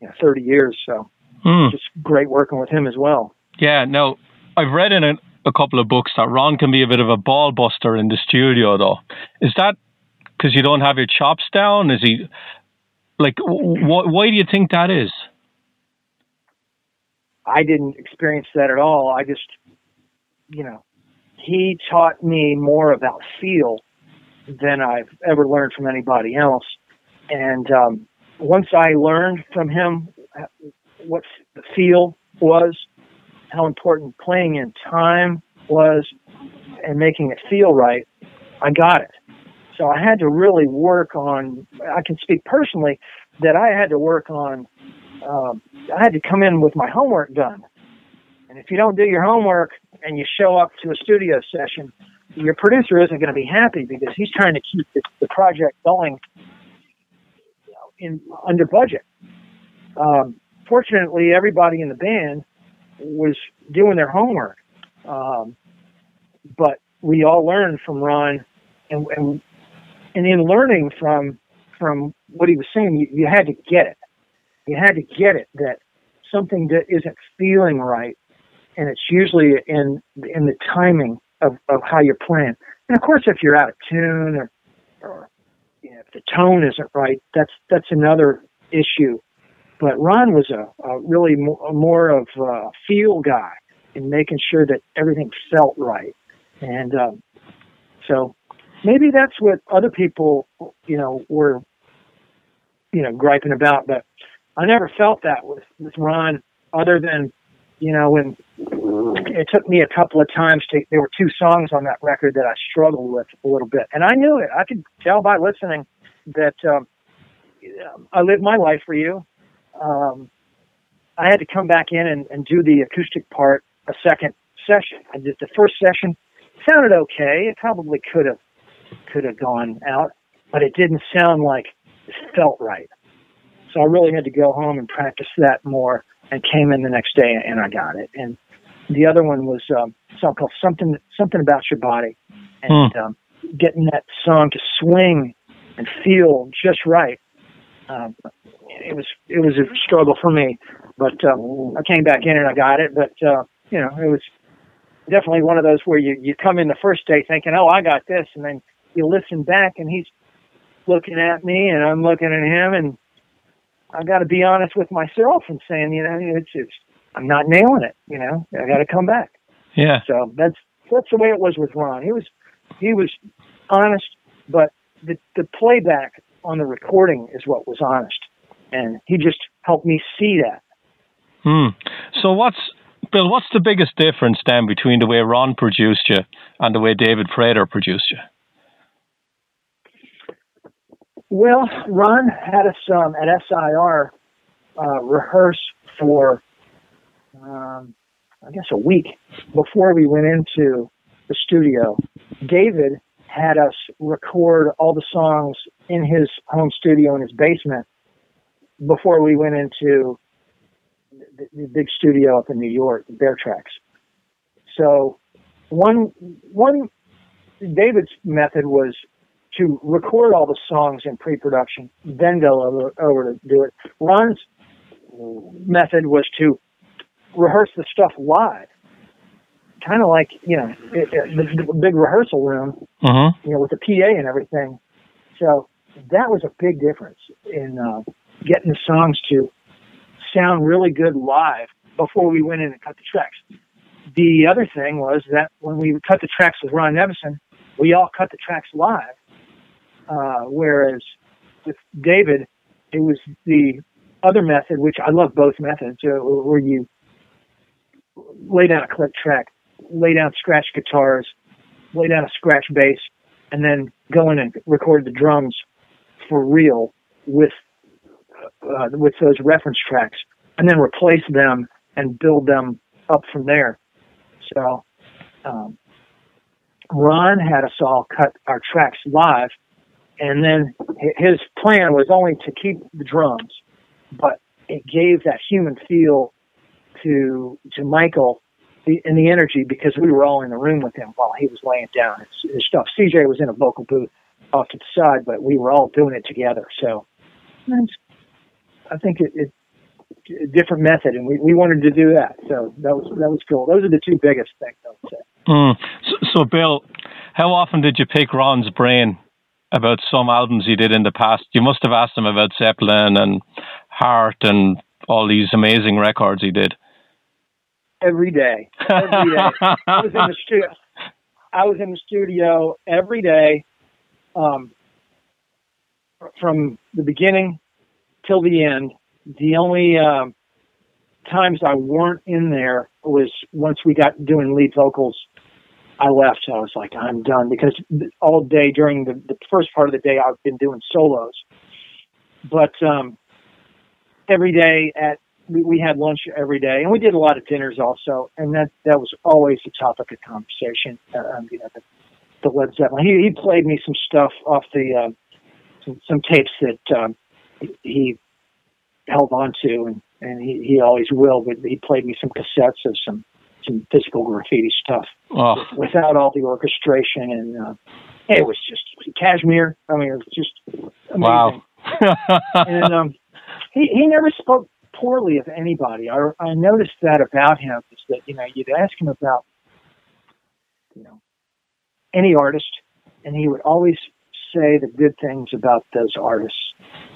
you know, 30 years. So mm. just great working with him as well. Yeah, no, I've read in a, a couple of books that Ron can be a bit of a ball buster in the studio, though. Is that because you don't have your chops down? Is he like? Wh- why do you think that is? I didn't experience that at all. I just, you know, he taught me more about feel than I've ever learned from anybody else. And um, once I learned from him what the feel was, how important playing in time was, and making it feel right, I got it. So I had to really work on. I can speak personally that I had to work on. Um, I had to come in with my homework done. And if you don't do your homework and you show up to a studio session, your producer isn't going to be happy because he's trying to keep the, the project going you know, in under budget. Um, fortunately, everybody in the band was doing their homework, um, but we all learned from Ron, and, and and in learning from from what he was saying, you, you had to get it. You had to get it that something that isn't feeling right and it's usually in in the timing of, of how you're playing. And of course, if you're out of tune or, or you know, if the tone isn't right, that's that's another issue. But Ron was a, a really more, more of a feel guy in making sure that everything felt right, and um, so maybe that's what other people, you know, were, you know, griping about. But I never felt that with with Ron, other than, you know, when it took me a couple of times to. There were two songs on that record that I struggled with a little bit, and I knew it. I could tell by listening that um, I lived my life for you. Um, I had to come back in and, and do the acoustic part a second session. I did the first session sounded okay. It probably could have could have gone out, but it didn't sound like it felt right. So I really had to go home and practice that more. And came in the next day and I got it. And the other one was um, song called something something about your body, and hmm. um, getting that song to swing and feel just right. Um, it was it was a struggle for me, but uh, I came back in and I got it. But uh, you know, it was definitely one of those where you you come in the first day thinking, oh, I got this, and then you listen back and he's looking at me and I'm looking at him, and I got to be honest with myself and saying, you know, it's it's I'm not nailing it. You know, I got to come back. Yeah. So that's that's the way it was with Ron. He was he was honest, but the the playback on the recording is what was honest, and he just helped me see that. Hmm. So what's Bill, what's the biggest difference then between the way Ron produced you and the way David Prater produced you? Well, Ron had us um, at SIR uh, rehearse for, um, I guess, a week before we went into the studio. David had us record all the songs in his home studio in his basement before we went into the, the big studio up in New York, Bear Tracks. So one one David's method was to record all the songs in pre-production, then go over, over to do it. Ron's method was to rehearse the stuff live, kind of like you know it, it, the, the, big rehearsal room, uh-huh. you know, with the PA and everything. So that was a big difference in uh, getting the songs to sound really good live before we went in and cut the tracks. The other thing was that when we cut the tracks with Ron Nevison, we all cut the tracks live. Uh, whereas with David, it was the other method, which I love both methods, uh, where you lay down a click track, lay down scratch guitars, lay down a scratch bass, and then go in and record the drums for real with uh, with those reference tracks, and then replace them and build them up from there. So, um, Ron had us all cut our tracks live, and then his plan was only to keep the drums, but it gave that human feel to to Michael the, and the energy because we were all in the room with him while he was laying down his, his stuff. CJ was in a vocal booth off to the side, but we were all doing it together. So I think it, it a different method, and we, we wanted to do that. So that was that was cool. Those are the two biggest things I would say. Mm. So, so, Bill, how often did you pick Ron's brain about some albums he did in the past? You must have asked him about Zeppelin and Heart and all these amazing records he did. Every day, every day. I was in the studio. I was in the studio every day, um, from the beginning till the end. The only uh, times I weren't in there was once we got doing lead vocals. I left. I was like, I'm done because all day during the, the first part of the day, I've been doing solos. But um, every day at we, we had lunch every day, and we did a lot of dinners also, and that that was always the topic of conversation. Uh, um, you know, the, the Led Zeppelin. He, he played me some stuff off the uh, some, some tapes that um, he held on to, and and he, he always will. But he played me some cassettes of some some physical graffiti stuff oh. without all the orchestration, and uh, it was just Kashmir. I mean, it was just amazing. Wow. and um, he he never spoke poorly of anybody. I, I noticed that about him is that you know you'd ask him about you know any artist, and he would always say the good things about those artists.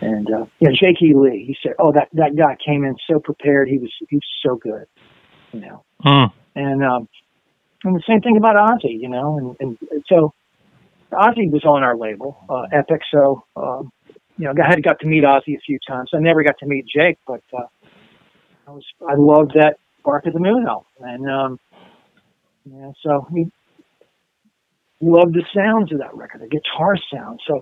And uh, you know, Jake E. Lee, he said, "Oh, that that guy came in so prepared. He was he was so good." You know, Mm. And um, and the same thing about Ozzy. You know, and, and so Ozzy was on our label, uh, Epic. So um, you know, I had got to meet Ozzy a few times. I never got to meet Jake, but uh, I was I loved that Bark at the Moon album, and um, yeah, so he loved the sounds of that record, the guitar sound. So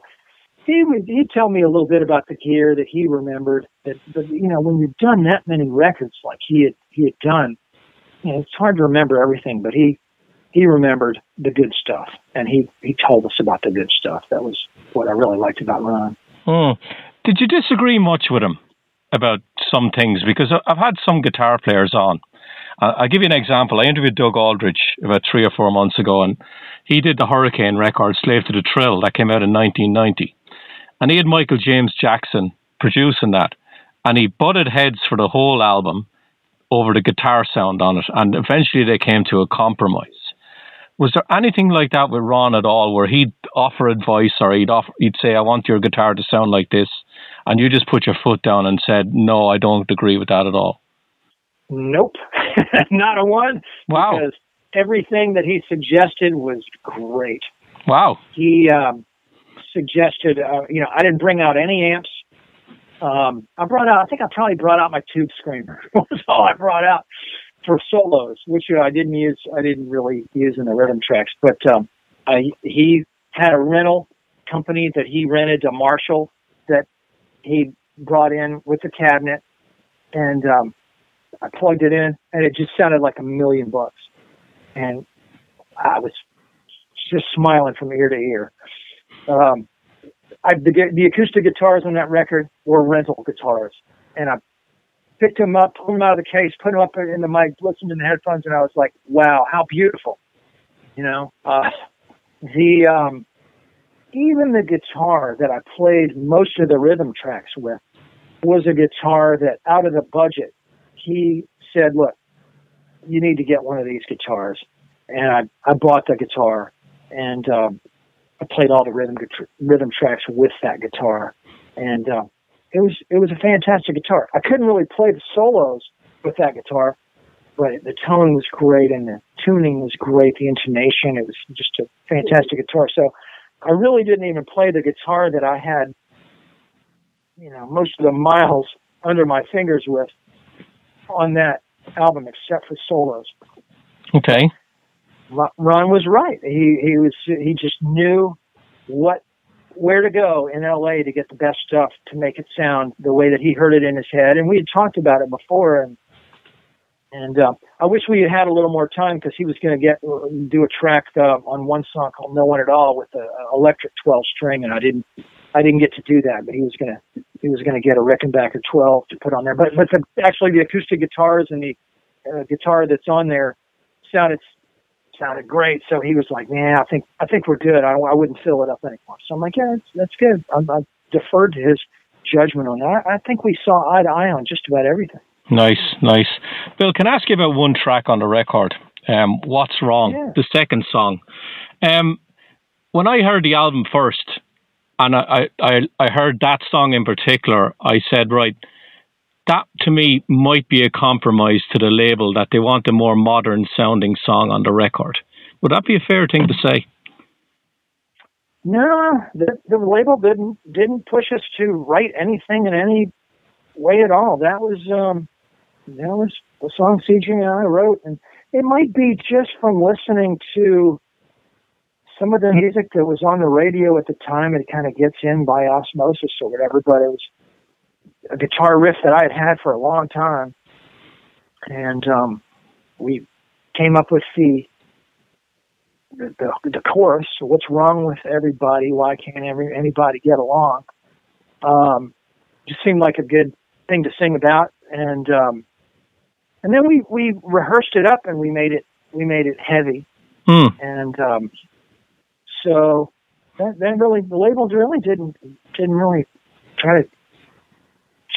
he would he'd tell me a little bit about the gear that he remembered. That, but you know, when you've done that many records like he had he had done, you know, it's hard to remember everything. But he he remembered the good stuff, and he he told us about the good stuff. That was what I really liked about Ron. Mm. Did you disagree much with him about some things? Because I've had some guitar players on. I'll give you an example. I interviewed Doug Aldrich about three or four months ago, and he did the Hurricane record, Slave to the Thrill, that came out in 1990. And he had Michael James Jackson producing that. And he butted heads for the whole album over the guitar sound on it. And eventually they came to a compromise. Was there anything like that with Ron at all, where he'd offer advice or he'd offer, he'd say, "I want your guitar to sound like this," and you just put your foot down and said, "No, I don't agree with that at all." Nope, [laughs] not a one. Wow! Because everything that he suggested was great. Wow! He um, suggested, uh, you know, I didn't bring out any amps. Um, I brought out, I think I probably brought out my tube screamer. [laughs] was all I brought out for solos, which uh, I didn't use. I didn't really use in the rhythm tracks. But um, I, he had a rental company that he rented a Marshall that he brought in with the cabinet, and um, I plugged it in, and it just sounded like a million bucks. And I was just smiling from ear to ear. Um, I, the, the acoustic guitars on that record were rental guitars, and I picked them up, pulled them out of the case, put them up in the mic, listened in the headphones, and I was like, "Wow, how beautiful!" You know, uh, the um, even the guitar that I played most of the rhythm tracks with was a guitar that, out of the budget, he said, "Look, you need to get one of these guitars," and I I bought the guitar, and um, I played all the rhythm rhythm tracks with that guitar, and uh, it was it was a fantastic guitar. I couldn't really play the solos with that guitar, but the tone was great and the tuning was great. The intonation, it was just a fantastic guitar. So I really didn't even play the guitar that I had, you know, most of the miles under my fingers with on that album, except for solos. Okay. Ron was right. He he was he just knew what where to go in LA to get the best stuff to make it sound the way that he heard it in his head. And we had talked about it before, and and uh, I wish we had had a little more time because he was going to get do a track uh, on one song called "No One at All" with an electric twelve string, and I didn't I didn't get to do that. But he was gonna he was gonna get a Rickenbacker twelve to put on there. But but the, actually the acoustic guitars and the uh, guitar that's on there sounded sounded great. So he was like, "Man, I think I think we're good. I, I wouldn't fill it up anymore." So I'm like, "Yeah, that's, that's good." I, I deferred to his judgment on that. I, I think we saw eye to eye on just about everything. Nice, nice. Bill, can I ask you about one track on the record? Um, What's wrong? Yeah. The second song. Um, when I heard the album first, and I, I I heard that song in particular, I said, right. That to me might be a compromise to the label that they want a more modern sounding song on the record. Would that be a fair thing to say? No, the, the label didn't didn't push us to write anything in any way at all. That was um, that was the song CJ and I wrote, and it might be just from listening to some of the music that was on the radio at the time. It kind of gets in by osmosis or whatever, but it was a guitar riff that I had had for a long time, and um, we came up with the the, the, the chorus. What's wrong with everybody? Why can't every anybody get along? Um, just seemed like a good thing to sing about, and um, and then we we rehearsed it up and we made it we made it heavy, Hmm. and um, so that, that really the labels really didn't didn't really try to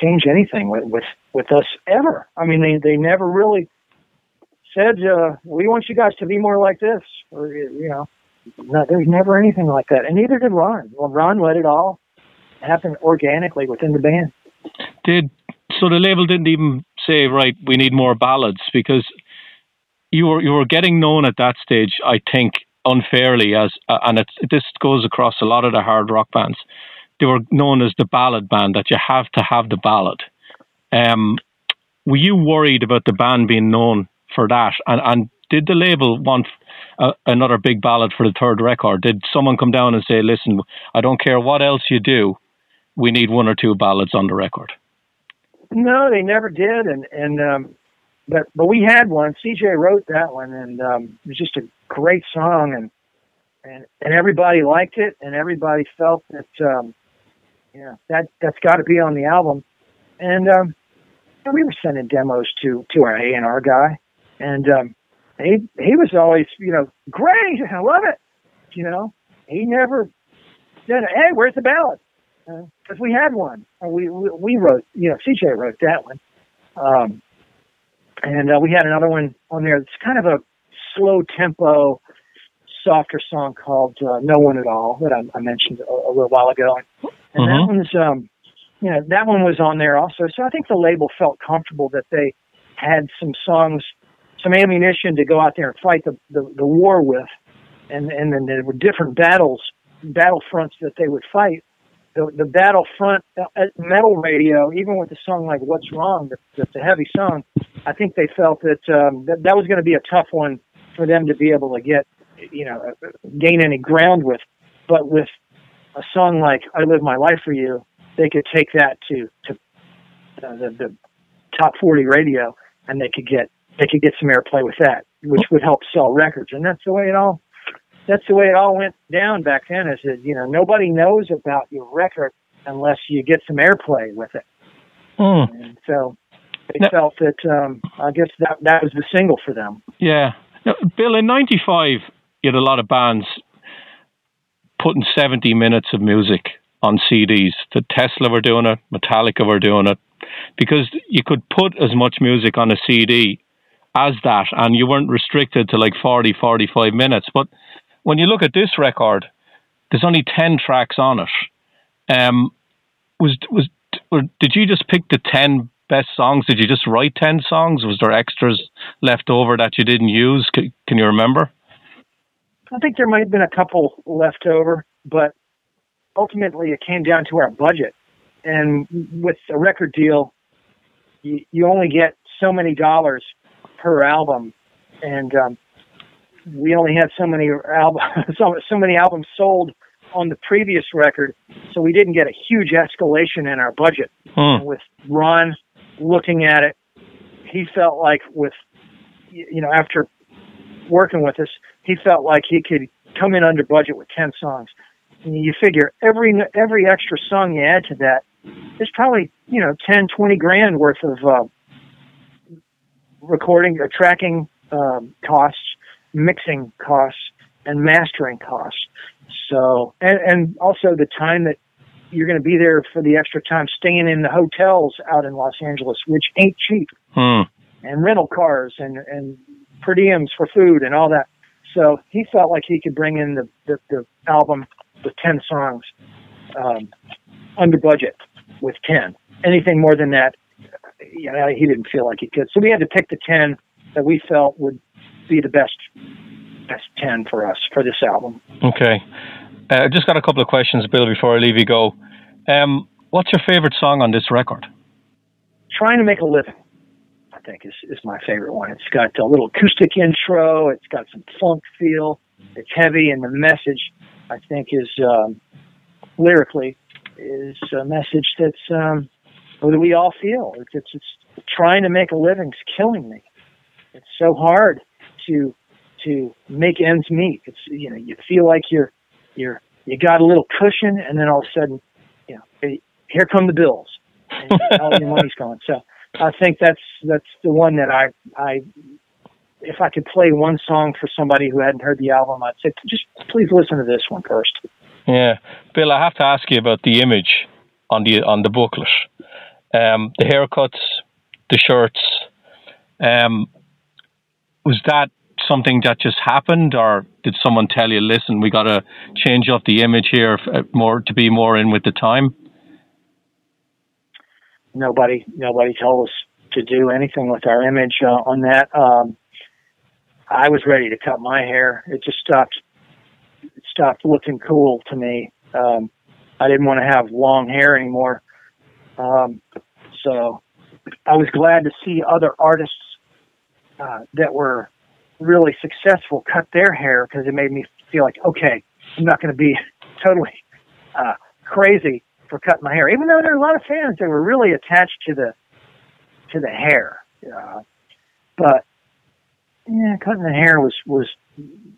change anything with with, with us ever. I mean, they they never really said uh, we want you guys to be more like this, or you know, no, there's never anything like that, and neither did Ron. Well, Ron let it all happen organically within the band. Did so the label didn't even say right we need more ballads because you were you were getting known at that stage I think unfairly as uh, and it this goes across a lot of the hard rock bands they were known as the ballad band that you have to have the ballad. Um, were you worried about the band being known for that? And and did the label want uh, another big ballad for the third record? Did someone come down and say listen I don't care what else you do we need one or two ballads on the record no, they never did, and and um, but but we had one. CJ wrote that one, and um, it was just a great song, and and and everybody liked it, and everybody felt that um, yeah that that's got to be on the album, and um, we were sending demos to to our A and R guy, and um, he he was always you know great, I love it, you know. He never said, "Hey, where's the ballad?" because uh, we had one. Uh, we, we we wrote, you know, CJ wrote that one, um, and uh, we had another one on there. It's kind of a slow tempo, softer song called uh, "No One at All" that I, I mentioned a, a, little while ago, and mm-hmm. that one's, um, you know, that one was on there also. So I think the label felt comfortable that they had some songs, some ammunition to go out there and fight the the, the war with, and and then there were different battles, battlefronts that they would fight the, the Battlefront uh, metal radio, even with a song like "What's Wrong," that's a heavy song. I think they felt that um, that, that was going to be a tough one for them to be able to get, you know, gain any ground with. But with a song like "I Live My Life for You," they could take that to to uh, the, the top 40 radio, and they could get they could get some airplay with that, which would help sell records. And that's the way it all that's the way it all went down back then. Is that you know nobody knows about your record unless you get some airplay with it. Mm. And so they now, felt that um, I guess that that was the single for them. Yeah, now, Bill. In '95, you had a lot of bands putting 70 minutes of music on CDs. The Tesla were doing it, Metallica were doing it, because you could put as much music on a CD as that, and you weren't restricted to like 40, 45 minutes. But when you look at this record, there's only ten tracks on it. Um, was was did you just pick the ten best songs? Did you just write ten songs? Was there extras left over that you didn't use? Can, can you remember? I think there might have been a couple left over, but ultimately it came down to our budget. And with a record deal, you, you only get so many dollars per album, and um, we only had so many albums, [laughs] so, so many albums sold on the previous record, so we didn't get a huge escalation in our budget. Hmm. With Ron looking at it, he felt like with you know after working with us, he felt like he could come in under budget with ten songs. And you figure every every extra song you add to that is probably you know ten twenty grand worth of uh, recording or tracking um, costs mixing costs and mastering costs. So, and, and also the time that you're going to be there for the extra time staying in the hotels out in Los Angeles, which ain't cheap, hmm. and rental cars and, and per diems for food and all that. So he felt like he could bring in the, the, the album with 10 songs um, under budget with 10. Anything more than that, you know, he didn't feel like he could. So we had to pick the 10 that we felt would be the best best ten for us for this album. Okay, uh, just got a couple of questions, Bill, before I leave you go. Um, what's your favorite song on this record? Trying to make a living. I think is is my favorite one. It's got a little acoustic intro. It's got some funk feel. It's heavy, and the message I think is um, lyrically is a message that's um, that we all feel. It's, it's, it's trying to make a living's killing me. It's so hard to to make ends meet. It's you know you feel like you're you're you got a little cushion, and then all of a sudden, you know, here come the bills, [laughs] and all your money's gone. So I think that's that's the one that I I if I could play one song for somebody who hadn't heard the album, I'd say just please listen to this one first. Yeah, Bill, I have to ask you about the image on the on the booklet. um, the haircuts, the shirts. Um, was that something that just happened, or did someone tell you, "Listen, we got to change up the image here uh, more to be more in with the time"? Nobody, nobody told us to do anything with our image uh, on that. Um, I was ready to cut my hair. It just stopped. It stopped looking cool to me. Um, I didn't want to have long hair anymore. Um, so I was glad to see other artists uh, that were really successful cut their hair because it made me feel like, okay, I'm not going to be [laughs] totally uh, crazy for cutting my hair. Even though there were a lot of fans that were really attached to the to the hair, uh, but yeah, cutting the hair was was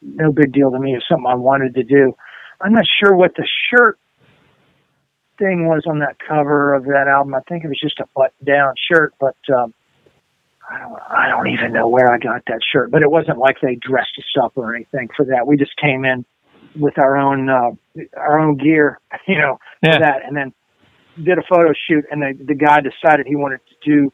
no big deal to me. It was something I wanted to do. I'm not sure what the shirt thing was on that cover of that album. I think it was just a button down shirt, but um, I don't, I don't even know where I got that shirt. But it wasn't like they dressed us up or anything for that. We just came in with our own uh, our own gear, [laughs] you know, Yeah. that, and then did a photo shoot. And the the guy decided he wanted to do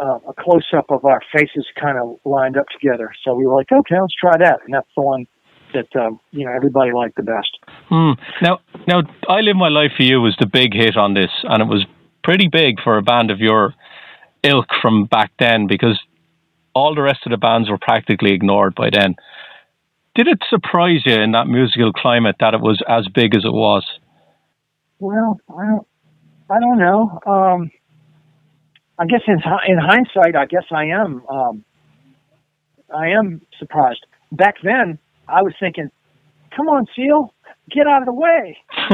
uh, a close up of our faces kind of lined up together. So we were like, okay, let's try that. And that's the one that um, you know everybody liked the best. Hmm. Now, now, I live my life for you was the big hit on this, and it was pretty big for a band of your ilk from back then because all the rest of the bands were practically ignored by then. Did it surprise you in that musical climate that it was as big as it was? Well, I don't, I don't know. Um, I guess in in hindsight, I guess I am, um, I am surprised. Back then, I was thinking, "Come on, Seal, get out of the way. [laughs]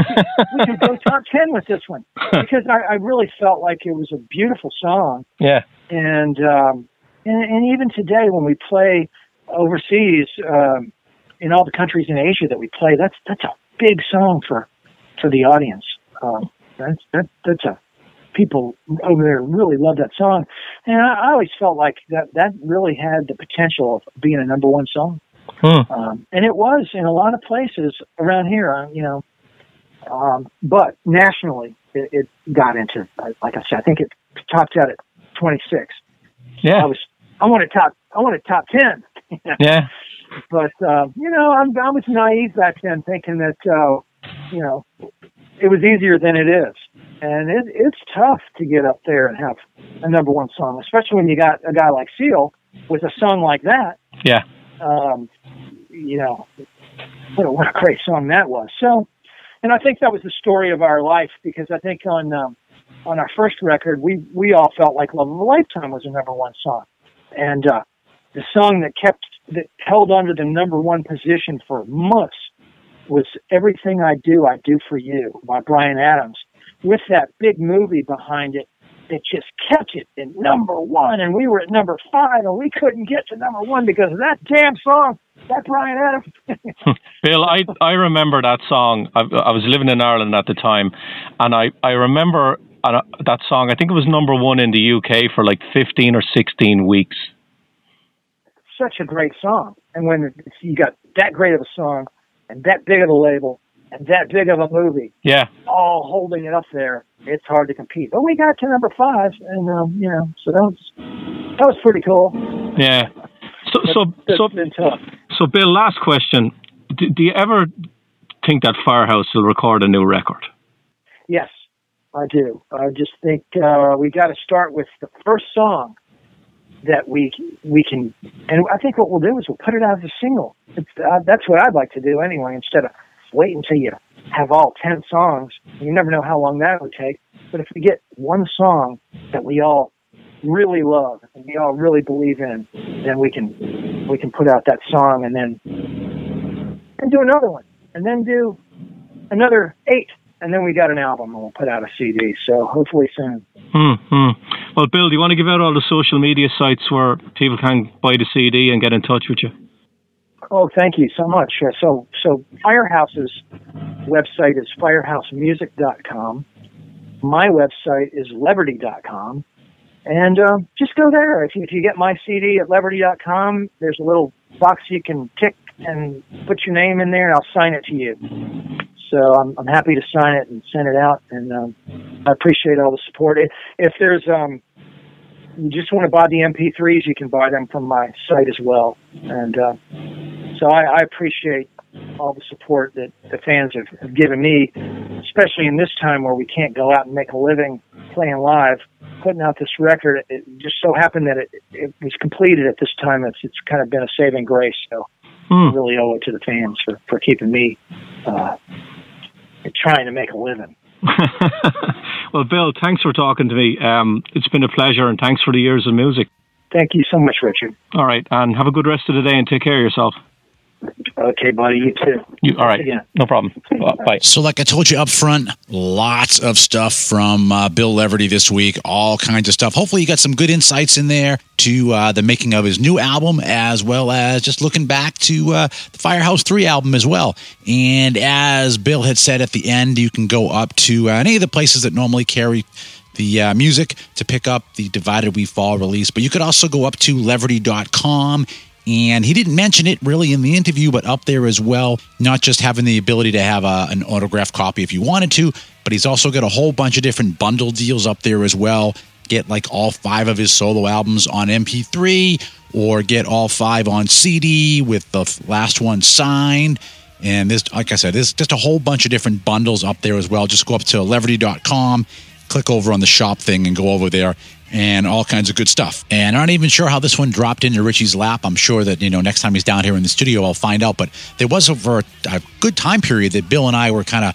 we could go top ten with this one," because I, I really felt like it was a beautiful song, yeah, and um, and, and even today when we play overseas um, in all the countries in Asia that we play, that's that's a big song for for the audience. Um, that's that that's a people over there really love that song, and I, I always felt like that that really had the potential of being a number one song, Hmm. um, and it was in a lot of places around here. uh, You know, um, but nationally, it, it got into like I said, I think it topped out at 26. yeah, I was I wanted top I wanted top 10. [laughs] yeah, but uh, you know, I'm I was naive back then, thinking that uh, you know it was easier than it is, and it, it's tough to get up there and have a number one song, especially when you got a guy like Seal with a song like that. yeah. Um, you know, what a, what a great song that was. So, and I think that was the story of our life because I think on um, on our first record, we we all felt like "Love of a Lifetime" was a number one song, and uh, the song that kept that held on to the number one position for months was "Everything I Do, I Do for You" by Bryan Adams, with that big movie behind it that just kept it at number one, and we were at number five, and we couldn't get to number one because of that damn song, that Bryan Adams. [laughs] Bill, I I remember that song. I, I was living in Ireland at the time, and I I remember uh, that song. I think it was number one in the UK for like fifteen or sixteen weeks. Such a great song, and when you got that great of a song, and that big of a label, and that big of a movie, Yeah, all holding it up there, it's hard to compete. But we got to number five, and um, you know, so that was that was pretty cool. yeah. So so so been tough. so, Bill. Last question: do, do you ever think that Firehouse will record a new record? Yes, I do. I just think uh, we got to start with the first song that we we can, and I think what we'll do is we'll put it out as a single. Uh, that's what I'd like to do anyway. Instead of wait until you have all ten songs, you never know how long that would take. But if we get one song that we all really love and we all really believe in, then we can we can put out that song and then and do another one and then do another eight and then we got an album and we'll put out a CD. So hopefully soon. Hmm, hmm. Well, Bill, do you want to give out all the social media sites where people can buy the CD and get in touch with you? Oh, thank you so much. Uh, so, so Firehouse's website is firehousemusic.com. My website is leverty.com. And uh, just go there. If you, if you get my CD at leverty.com, there's a little box you can tick and put your name in there, and I'll sign it to you. So I'm, I'm happy to sign it and send it out, and um, I appreciate all the support. If, if there's um, you just want to buy the MP3s, you can buy them from my site as well. And uh, so I, I appreciate all the support that the fans have, have given me, especially in this time where we can't go out and make a living playing live. Putting out this record, it just so happened that it, it was completed at this time. It's it's kind of been a saving grace. So Hmm. I really owe it to the fans for for keeping me uh, trying to make a living. [laughs] well, Bill, thanks for talking to me. Um, it's been a pleasure, and thanks for the years of music. Thank you so much, Richard. All right, and have a good rest of the day, and take care of yourself. Okay, buddy. You too. You, all right, Yeah. no problem. [laughs] Bye. So, like I told you up front, lots of stuff from uh, Bill Leverty this week, all kinds of stuff. Hopefully, you got some good insights in there to uh, the making of his new album, as well as just looking back to uh, the Firehouse 3 album as well. And as Bill had said at the end, you can go up to uh, any of the places that normally carry the uh, music to pick up the Divided We Fall release. But you could also go up to Leverty.com. And he didn't mention it really in the interview, but up there as well, not just having the ability to have a, an autographed copy if you wanted to, but he's also got a whole bunch of different bundle deals up there as well. Get like all five of his solo albums on MP3 or get all five on CD with the last one signed. And this, like I said, there's just a whole bunch of different bundles up there as well. Just go up to Leverty.com, click over on the shop thing, and go over there, and all kinds of good stuff. And I'm not even sure how this one dropped into Richie's lap. I'm sure that you know next time he's down here in the studio, I'll find out. But there was over a, a good time period that Bill and I were kind of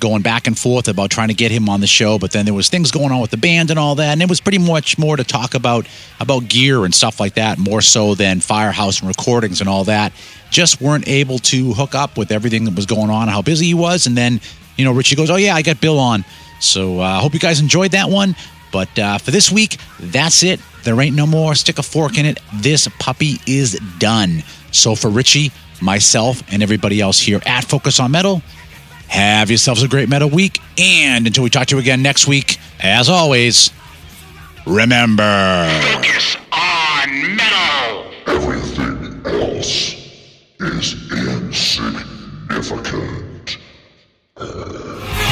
going back and forth about trying to get him on the show but then there was things going on with the band and all that and it was pretty much more to talk about about gear and stuff like that more so than firehouse and recordings and all that just weren't able to hook up with everything that was going on how busy he was and then you know richie goes oh yeah i got bill on so i uh, hope you guys enjoyed that one but uh, for this week that's it there ain't no more stick a fork in it this puppy is done so for richie myself and everybody else here at focus on metal have yourselves a great metal week. And until we talk to you again next week, as always, remember. Focus on metal. Everything else is insignificant. You're